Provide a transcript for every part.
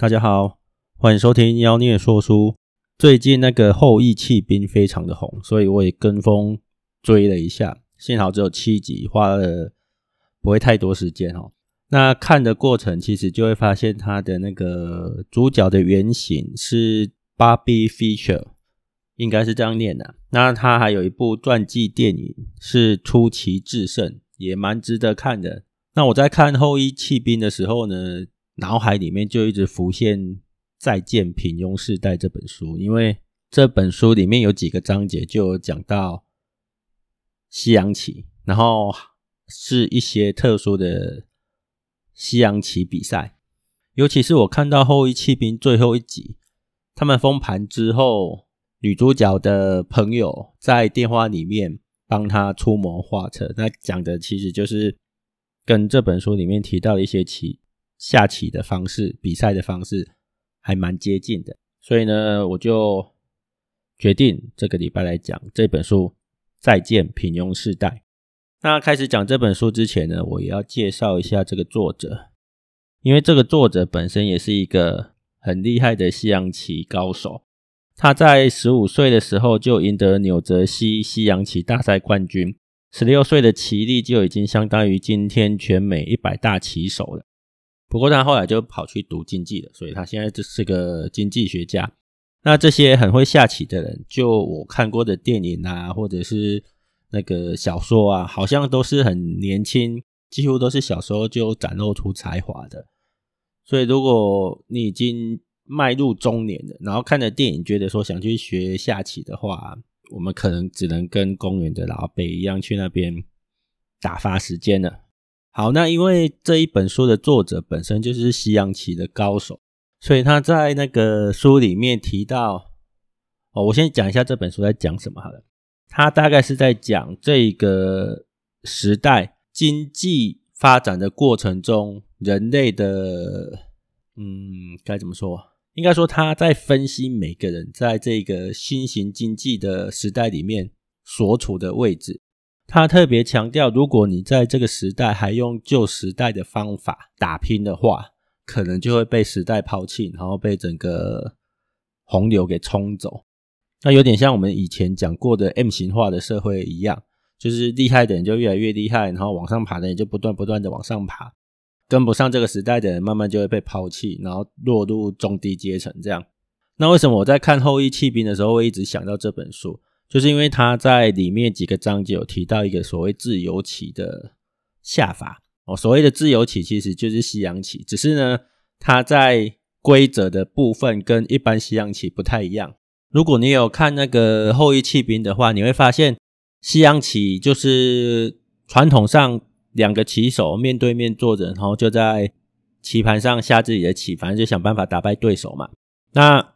大家好，欢迎收听妖孽说书。最近那个后羿弃兵非常的红，所以我也跟风追了一下。幸好只有七集，花了不会太多时间哦。那看的过程其实就会发现，他的那个主角的原型是 Bobby Fischer，应该是这样念的。那他还有一部传记电影是《出奇制胜》，也蛮值得看的。那我在看后羿弃兵的时候呢，脑海里面就一直浮现《再见平庸世代》这本书，因为这本书里面有几个章节就讲到西洋棋，然后是一些特殊的西洋棋比赛。尤其是我看到后翼弃兵最后一集，他们封盘之后，女主角的朋友在电话里面帮她出谋划策，那讲的其实就是跟这本书里面提到的一些棋。下棋的方式，比赛的方式还蛮接近的，所以呢，我就决定这个礼拜来讲这本书《再见平庸世代》。那开始讲这本书之前呢，我也要介绍一下这个作者，因为这个作者本身也是一个很厉害的西洋棋高手。他在十五岁的时候就赢得纽泽西西洋棋大赛冠军，十六岁的棋力就已经相当于今天全美一百大棋手了。不过他后来就跑去读经济了，所以他现在就是个经济学家。那这些很会下棋的人，就我看过的电影啊，或者是那个小说啊，好像都是很年轻，几乎都是小时候就展露出才华的。所以如果你已经迈入中年了，然后看了电影觉得说想去学下棋的话，我们可能只能跟公园的老阿伯一样去那边打发时间了。好，那因为这一本书的作者本身就是西洋棋的高手，所以他在那个书里面提到，哦，我先讲一下这本书在讲什么好了。他大概是在讲这个时代经济发展的过程中，人类的，嗯，该怎么说？应该说他在分析每个人在这个新型经济的时代里面所处的位置。他特别强调，如果你在这个时代还用旧时代的方法打拼的话，可能就会被时代抛弃，然后被整个洪流给冲走。那有点像我们以前讲过的 M 型化的社会一样，就是厉害的人就越来越厉害，然后往上爬的人就不断不断的往上爬，跟不上这个时代的人，慢慢就会被抛弃，然后落入中低阶层。这样，那为什么我在看后羿弃兵的时候会一直想到这本书？就是因为他在里面几个章节有提到一个所谓自由棋的下法哦，所谓的自由棋其实就是西洋棋，只是呢，它在规则的部分跟一般西洋棋不太一样。如果你有看那个后羿弃兵的话，你会发现西洋棋就是传统上两个棋手面对面坐着，然后就在棋盘上下自己的棋，反正就想办法打败对手嘛。那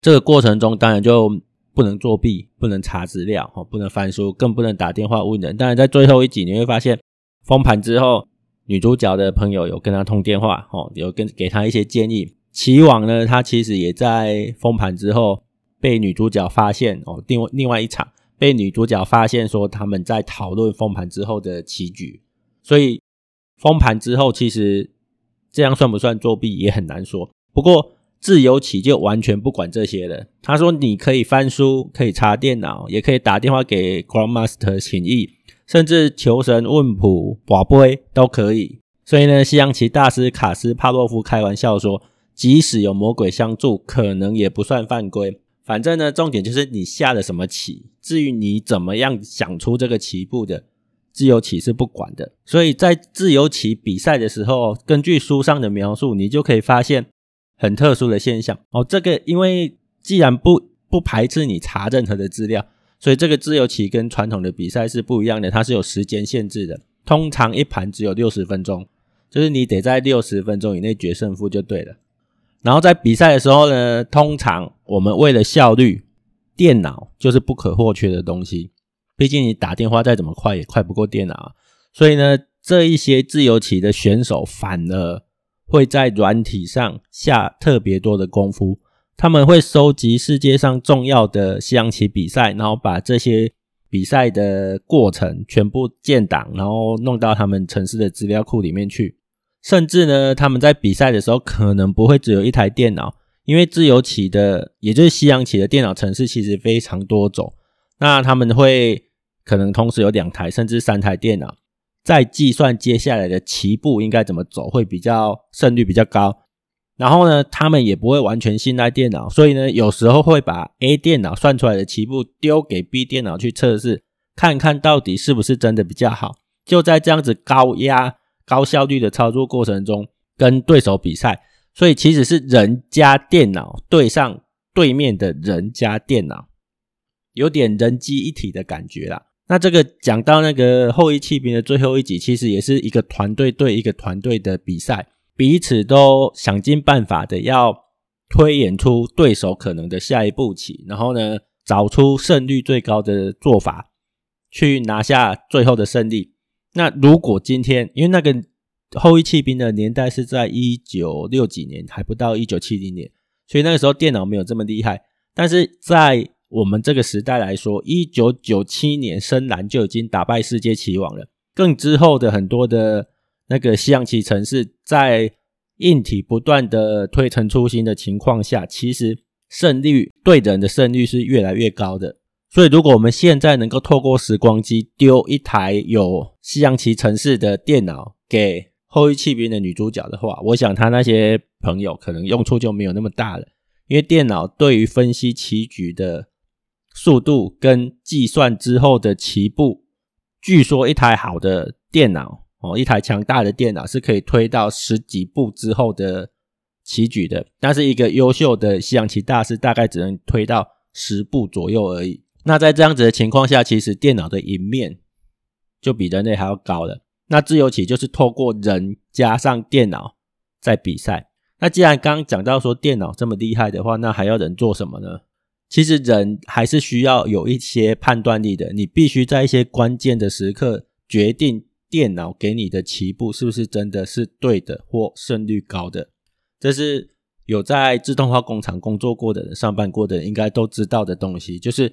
这个过程中，当然就。不能作弊，不能查资料，不能翻书，更不能打电话问人。当然，在最后一集你会发现，封盘之后，女主角的朋友有跟她通电话，哦，有跟给她一些建议。棋王呢，他其实也在封盘之后被女主角发现，哦，另外另外一场被女主角发现说他们在讨论封盘之后的棋局，所以封盘之后其实这样算不算作弊也很难说。不过。自由棋就完全不管这些了。他说：“你可以翻书，可以查电脑，也可以打电话给 Grandmaster 请益，甚至求神问卜、跋杯都可以。”所以呢，西洋棋大师卡斯帕洛夫开玩笑说：“即使有魔鬼相助，可能也不算犯规。反正呢，重点就是你下了什么棋。至于你怎么样想出这个棋步的，自由棋是不管的。所以在自由棋比赛的时候，根据书上的描述，你就可以发现。”很特殊的现象哦，这个因为既然不不排斥你查任何的资料，所以这个自由棋跟传统的比赛是不一样的，它是有时间限制的。通常一盘只有六十分钟，就是你得在六十分钟以内决胜负就对了。然后在比赛的时候呢，通常我们为了效率，电脑就是不可或缺的东西。毕竟你打电话再怎么快也快不过电脑，所以呢，这一些自由棋的选手反而。会在软体上下特别多的功夫，他们会收集世界上重要的西洋棋比赛，然后把这些比赛的过程全部建档，然后弄到他们城市的资料库里面去，甚至呢，他们在比赛的时候可能不会只有一台电脑，因为自由棋的，也就是西洋棋的电脑程式其实非常多种。那他们会可能同时有两台甚至三台电脑，在计算接下来的棋步应该怎么走，会比较胜率比较高。然后呢，他们也不会完全信赖电脑，所以呢，有时候会把 A 电脑算出来的棋步丢给 B 电脑去测试，看看到底是不是真的比较好。就在这样子高压、高效率的操作过程中，跟对手比赛，所以其实是人家电脑对上对面的人家电脑，有点人机一体的感觉啦。那这个讲到那个后羿弃兵的最后一集，其实也是一个团队对一个团队的比赛。彼此都想尽办法的要推演出对手可能的下一步棋，然后呢，找出胜率最高的做法，去拿下最后的胜利。那如果今天，因为那个后羿弃兵的年代是在一九六几年，还不到一九七零年，所以那个时候电脑没有这么厉害。但是在我们这个时代来说，一九九七年深蓝就已经打败世界棋王了，更之后的很多的。那个西洋棋城市在硬体不断的推陈出新的情况下，其实胜率对人的胜率是越来越高的。所以，如果我们现在能够透过时光机丢一台有西洋棋城市的电脑给后羿弃兵的女主角的话，我想她那些朋友可能用处就没有那么大了，因为电脑对于分析棋局的速度跟计算之后的棋步，据说一台好的电脑。哦，一台强大的电脑是可以推到十几步之后的棋局的，但是一个优秀的西洋棋大师大概只能推到十步左右而已。那在这样子的情况下，其实电脑的赢面就比人类还要高了。那自由棋就是透过人加上电脑在比赛。那既然刚刚讲到说电脑这么厉害的话，那还要人做什么呢？其实人还是需要有一些判断力的，你必须在一些关键的时刻决定。电脑给你的棋步是不是真的是对的或胜率高的？这是有在自动化工厂工作过的人、上班过的人应该都知道的东西。就是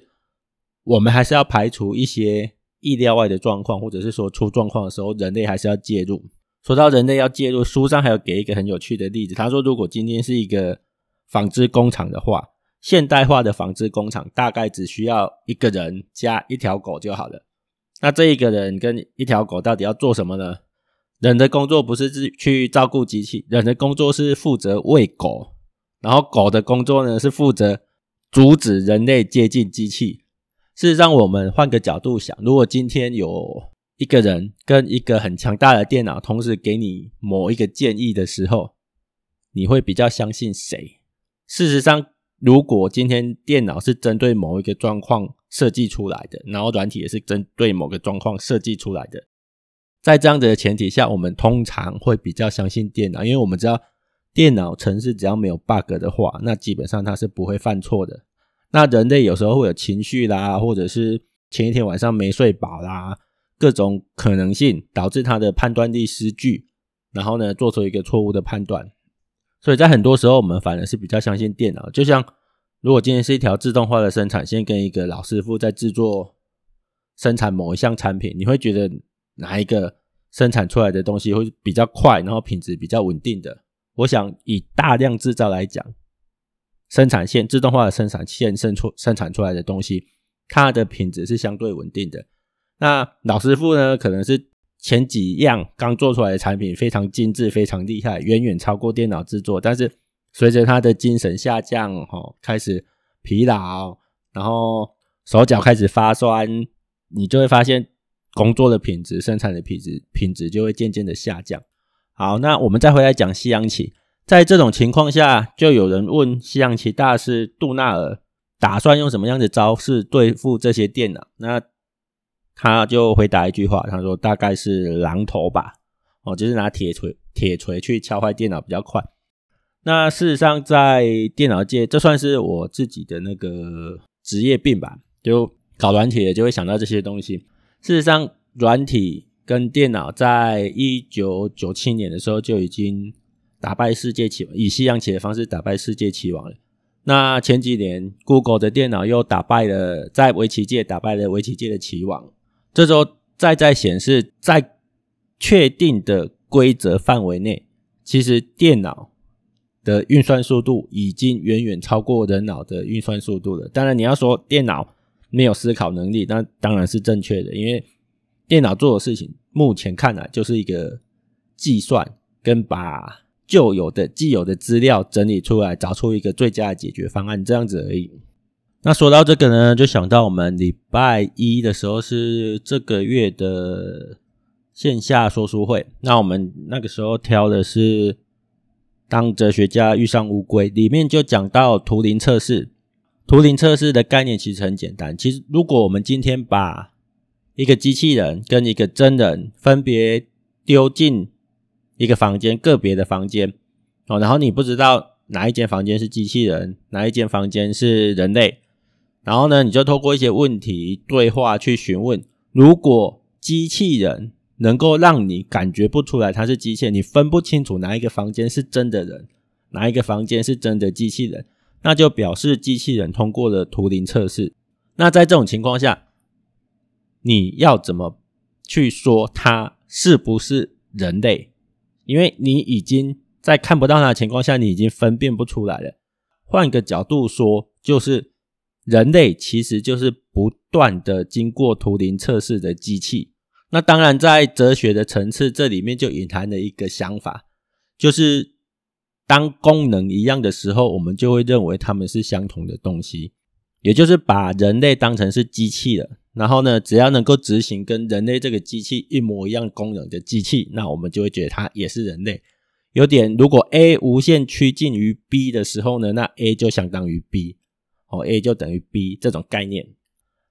我们还是要排除一些意料外的状况，或者是说出状况的时候，人类还是要介入。说到人类要介入，书上还有给一个很有趣的例子。他说，如果今天是一个纺织工厂的话，现代化的纺织工厂大概只需要一个人加一条狗就好了。那这一个人跟一条狗到底要做什么呢？人的工作不是去照顾机器，人的工作是负责喂狗，然后狗的工作呢是负责阻止人类接近机器。事实上，我们换个角度想，如果今天有一个人跟一个很强大的电脑同时给你某一个建议的时候，你会比较相信谁？事实上，如果今天电脑是针对某一个状况设计出来的，然后软体也是针对某个状况设计出来的，在这样子的前提下，我们通常会比较相信电脑，因为我们知道电脑程式只要没有 bug 的话，那基本上它是不会犯错的。那人类有时候会有情绪啦，或者是前一天晚上没睡饱啦，各种可能性导致他的判断力失据，然后呢，做出一个错误的判断。所以在很多时候，我们反而是比较相信电脑。就像如果今天是一条自动化的生产线，跟一个老师傅在制作生产某一项产品，你会觉得哪一个生产出来的东西会比较快，然后品质比较稳定的？我想以大量制造来讲，生产线自动化的生产线生出生产出来的东西，它的品质是相对稳定的。那老师傅呢，可能是。前几样刚做出来的产品非常精致，非常厉害，远远超过电脑制作。但是随着他的精神下降，哈，开始疲劳，然后手脚开始发酸，你就会发现工作的品质、生产的品质、品质就会渐渐的下降。好，那我们再回来讲西洋棋。在这种情况下，就有人问西洋棋大师杜纳尔，打算用什么样的招式对付这些电脑？那他就回答一句话，他说：“大概是榔头吧，哦，就是拿铁锤、铁锤去敲坏电脑比较快。”那事实上，在电脑界，这算是我自己的那个职业病吧，就搞软体的就会想到这些东西。事实上，软体跟电脑在一九九七年的时候就已经打败世界棋王，以西洋棋的方式打败世界棋王了。那前几年，Google 的电脑又打败了，在围棋界打败了围棋界的棋王。这时候再再显示，在确定的规则范围内，其实电脑的运算速度已经远远超过人脑的运算速度了。当然，你要说电脑没有思考能力，那当然是正确的，因为电脑做的事情，目前看来就是一个计算跟把旧有的、既有的资料整理出来，找出一个最佳的解决方案，这样子而已。那说到这个呢，就想到我们礼拜一的时候是这个月的线下说书会，那我们那个时候挑的是。当哲学家遇上乌龟，里面就讲到图灵测试。图灵测试的概念其实很简单。其实，如果我们今天把一个机器人跟一个真人分别丢进一个房间，个别的房间哦，然后你不知道哪一间房间是机器人，哪一间房间是人类，然后呢，你就透过一些问题对话去询问，如果机器人。能够让你感觉不出来它是机械，你分不清楚哪一个房间是真的人，哪一个房间是真的机器人，那就表示机器人通过了图灵测试。那在这种情况下，你要怎么去说它是不是人类？因为你已经在看不到它的情况下，你已经分辨不出来了。换个角度说，就是人类其实就是不断的经过图灵测试的机器。那当然，在哲学的层次，这里面就隐含了一个想法，就是当功能一样的时候，我们就会认为它们是相同的东西，也就是把人类当成是机器了。然后呢，只要能够执行跟人类这个机器一模一样功能的机器，那我们就会觉得它也是人类。有点，如果 A 无限趋近于 B 的时候呢，那 A 就相当于 B，哦，A 就等于 B 这种概念。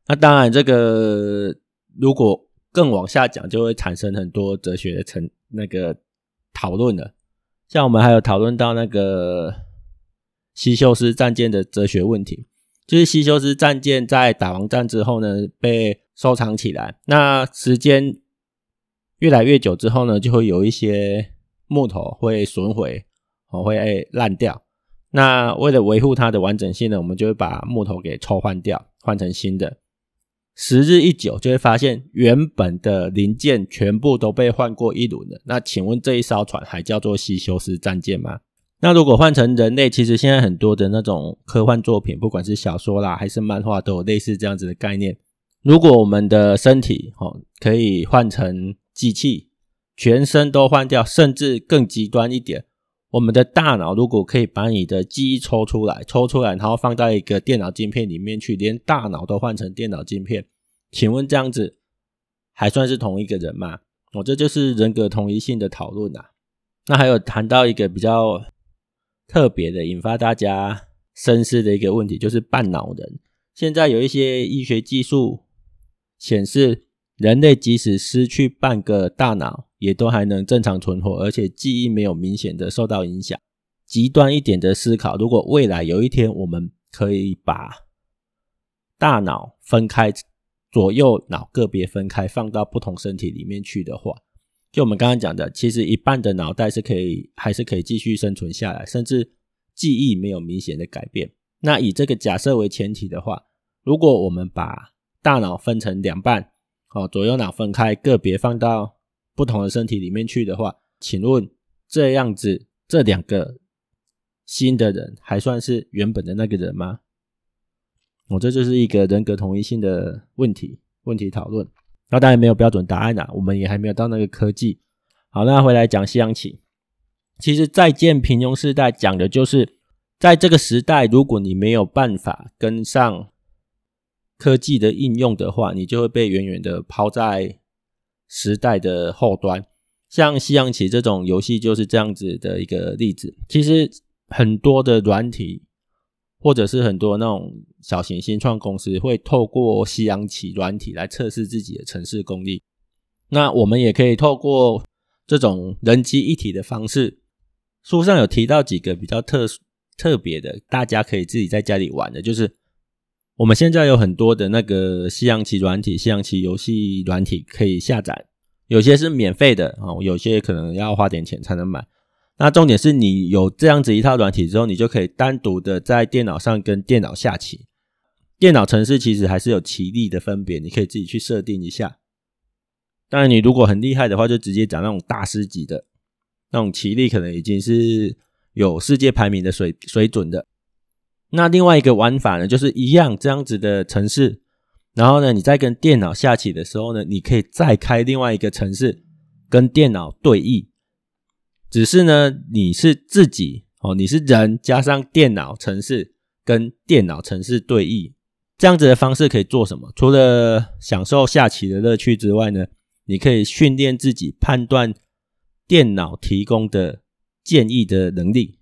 那当然，这个如果更往下讲，就会产生很多哲学的层那个讨论了。像我们还有讨论到那个西修斯战舰的哲学问题，就是西修斯战舰在打完战之后呢，被收藏起来。那时间越来越久之后呢，就会有一些木头会损毁，哦，会烂掉。那为了维护它的完整性呢，我们就会把木头给抽换掉，换成新的。时日一久，就会发现原本的零件全部都被换过一轮了。那请问这一艘船还叫做西修斯战舰吗？那如果换成人类，其实现在很多的那种科幻作品，不管是小说啦还是漫画，都有类似这样子的概念。如果我们的身体哦可以换成机器，全身都换掉，甚至更极端一点。我们的大脑如果可以把你的记忆抽出来，抽出来，然后放到一个电脑晶片里面去，连大脑都换成电脑晶片，请问这样子还算是同一个人吗？哦，这就是人格同一性的讨论啊。那还有谈到一个比较特别的，引发大家深思的一个问题，就是半脑人。现在有一些医学技术显示，人类即使失去半个大脑，也都还能正常存活，而且记忆没有明显的受到影响。极端一点的思考，如果未来有一天我们可以把大脑分开，左右脑个别分开，放到不同身体里面去的话，就我们刚刚讲的，其实一半的脑袋是可以，还是可以继续生存下来，甚至记忆没有明显的改变。那以这个假设为前提的话，如果我们把大脑分成两半，哦，左右脑分开，个别放到不同的身体里面去的话，请问这样子这两个新的人还算是原本的那个人吗？我、哦、这就是一个人格同一性的问题问题讨论。那当然没有标准答案啊，我们也还没有到那个科技。好，那回来讲西洋棋。其实再见平庸世代讲的就是在这个时代，如果你没有办法跟上。科技的应用的话，你就会被远远的抛在时代的后端。像西洋棋这种游戏就是这样子的一个例子。其实很多的软体，或者是很多那种小型新创公司，会透过西洋棋软体来测试自己的程式功力。那我们也可以透过这种人机一体的方式。书上有提到几个比较特、特别的，大家可以自己在家里玩的，就是。我们现在有很多的那个西洋棋软体、西洋棋游戏软体可以下载，有些是免费的哦，有些可能要花点钱才能买。那重点是你有这样子一套软体之后，你就可以单独的在电脑上跟电脑下棋。电脑程式其实还是有棋力的分别，你可以自己去设定一下。当然，你如果很厉害的话，就直接讲那种大师级的。那种棋力可能已经是有世界排名的水水准的。那另外一个玩法呢，就是一样这样子的城市，然后呢，你在跟电脑下棋的时候呢，你可以再开另外一个城市跟电脑对弈，只是呢，你是自己哦，你是人加上电脑城市跟电脑城市对弈，这样子的方式可以做什么？除了享受下棋的乐趣之外呢，你可以训练自己判断电脑提供的建议的能力。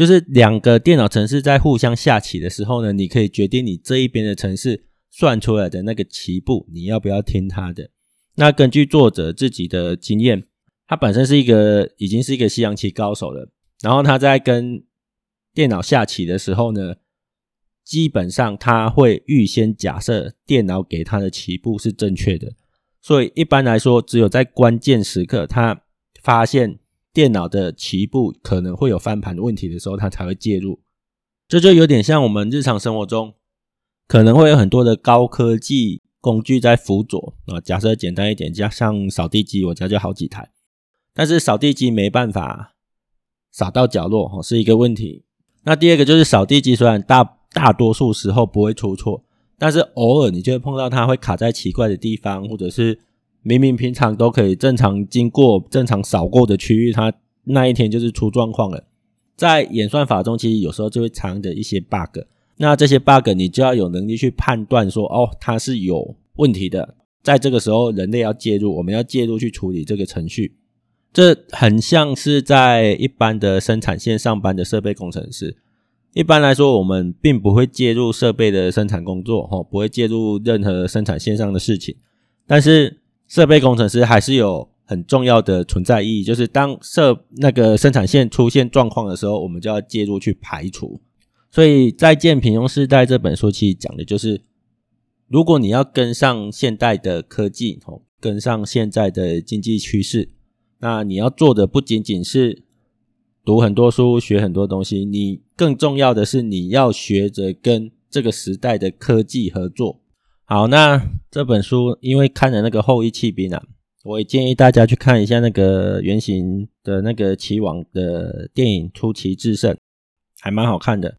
就是两个电脑程式在互相下棋的时候呢，你可以决定你这一边的程式算出来的那个棋步，你要不要听他的？那根据作者自己的经验，他本身是一个已经是一个西洋棋高手了，然后他在跟电脑下棋的时候呢，基本上他会预先假设电脑给他的棋步是正确的，所以一般来说，只有在关键时刻他发现。电脑的棋步可能会有翻盘的问题的时候，它才会介入。这就有点像我们日常生活中可能会有很多的高科技工具在辅佐啊。假设简单一点，加上扫地机，我家就好几台，但是扫地机没办法扫到角落，哦，是一个问题。那第二个就是扫地机虽然大大多数时候不会出错，但是偶尔你就会碰到它会卡在奇怪的地方，或者是。明明平常都可以正常经过、正常扫过的区域，它那一天就是出状况了。在演算法中，其实有时候就会藏着一些 bug。那这些 bug 你就要有能力去判断说，哦，它是有问题的。在这个时候，人类要介入，我们要介入去处理这个程序。这很像是在一般的生产线上班的设备工程师。一般来说，我们并不会介入设备的生产工作，齁，不会介入任何生产线上的事情。但是设备工程师还是有很重要的存在意义，就是当设那个生产线出现状况的时候，我们就要介入去排除。所以在《建平庸世代》这本书其实讲的就是，如果你要跟上现代的科技，哦，跟上现在的经济趋势，那你要做的不仅仅是读很多书、学很多东西，你更重要的是你要学着跟这个时代的科技合作。好，那这本书因为看了那个《后翼弃兵》啊，我也建议大家去看一下那个原型的那个棋王的电影《出奇制胜》，还蛮好看的。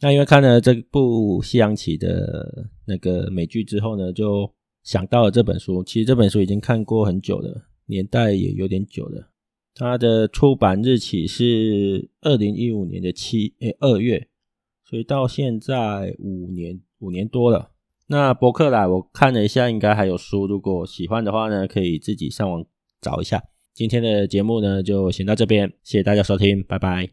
那因为看了这部西洋棋的那个美剧之后呢，就想到了这本书。其实这本书已经看过很久了，年代也有点久了。它的出版日期是二零一五年的七诶二月，所以到现在五年五年多了。那博客啦，我看了一下，应该还有书。如果喜欢的话呢，可以自己上网找一下。今天的节目呢，就先到这边，谢谢大家收听，拜拜。